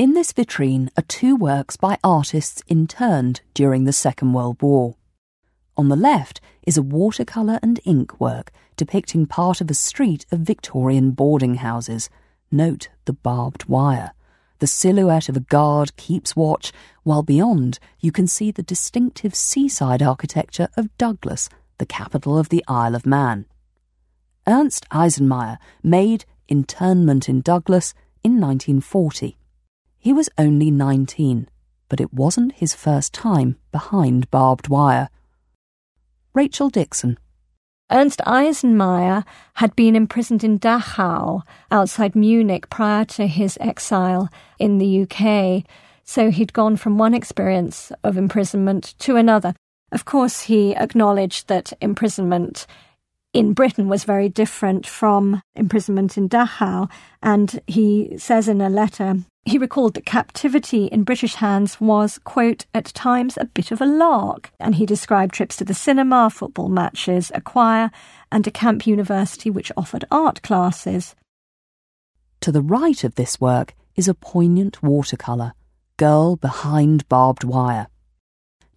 In this vitrine are two works by artists interned during the Second World War. On the left is a watercolour and ink work depicting part of a street of Victorian boarding houses. Note the barbed wire. The silhouette of a guard keeps watch, while beyond you can see the distinctive seaside architecture of Douglas, the capital of the Isle of Man. Ernst Eisenmeyer made Internment in Douglas in 1940. He was only 19, but it wasn't his first time behind barbed wire. Rachel Dickson. Ernst Eisenmeyer had been imprisoned in Dachau, outside Munich, prior to his exile in the UK. So he'd gone from one experience of imprisonment to another. Of course, he acknowledged that imprisonment in Britain was very different from imprisonment in Dachau. And he says in a letter, he recalled that captivity in British hands was, quote, at times a bit of a lark. And he described trips to the cinema, football matches, a choir, and a camp university which offered art classes. To the right of this work is a poignant watercolour, Girl Behind Barbed Wire.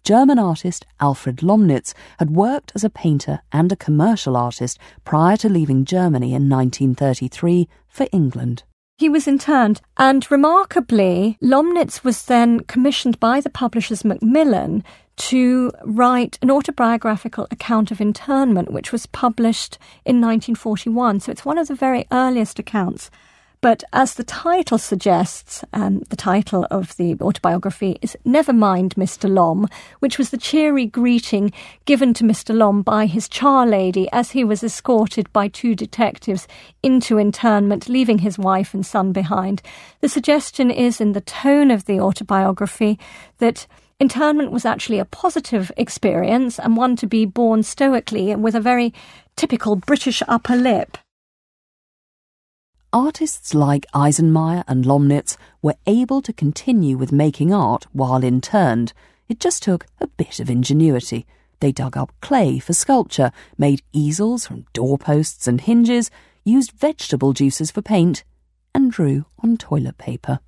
German artist Alfred Lomnitz had worked as a painter and a commercial artist prior to leaving Germany in 1933 for England. He was interned, and remarkably, Lomnitz was then commissioned by the publishers Macmillan to write an autobiographical account of internment, which was published in 1941. So it's one of the very earliest accounts but as the title suggests, um, the title of the autobiography is Never Mind, Mr. Lom, which was the cheery greeting given to Mr. Lom by his charlady as he was escorted by two detectives into internment, leaving his wife and son behind. The suggestion is in the tone of the autobiography that internment was actually a positive experience and one to be borne stoically and with a very typical British upper lip. Artists like Eisenmeyer and Lomnitz were able to continue with making art while interned. It just took a bit of ingenuity. They dug up clay for sculpture, made easels from doorposts and hinges, used vegetable juices for paint, and drew on toilet paper.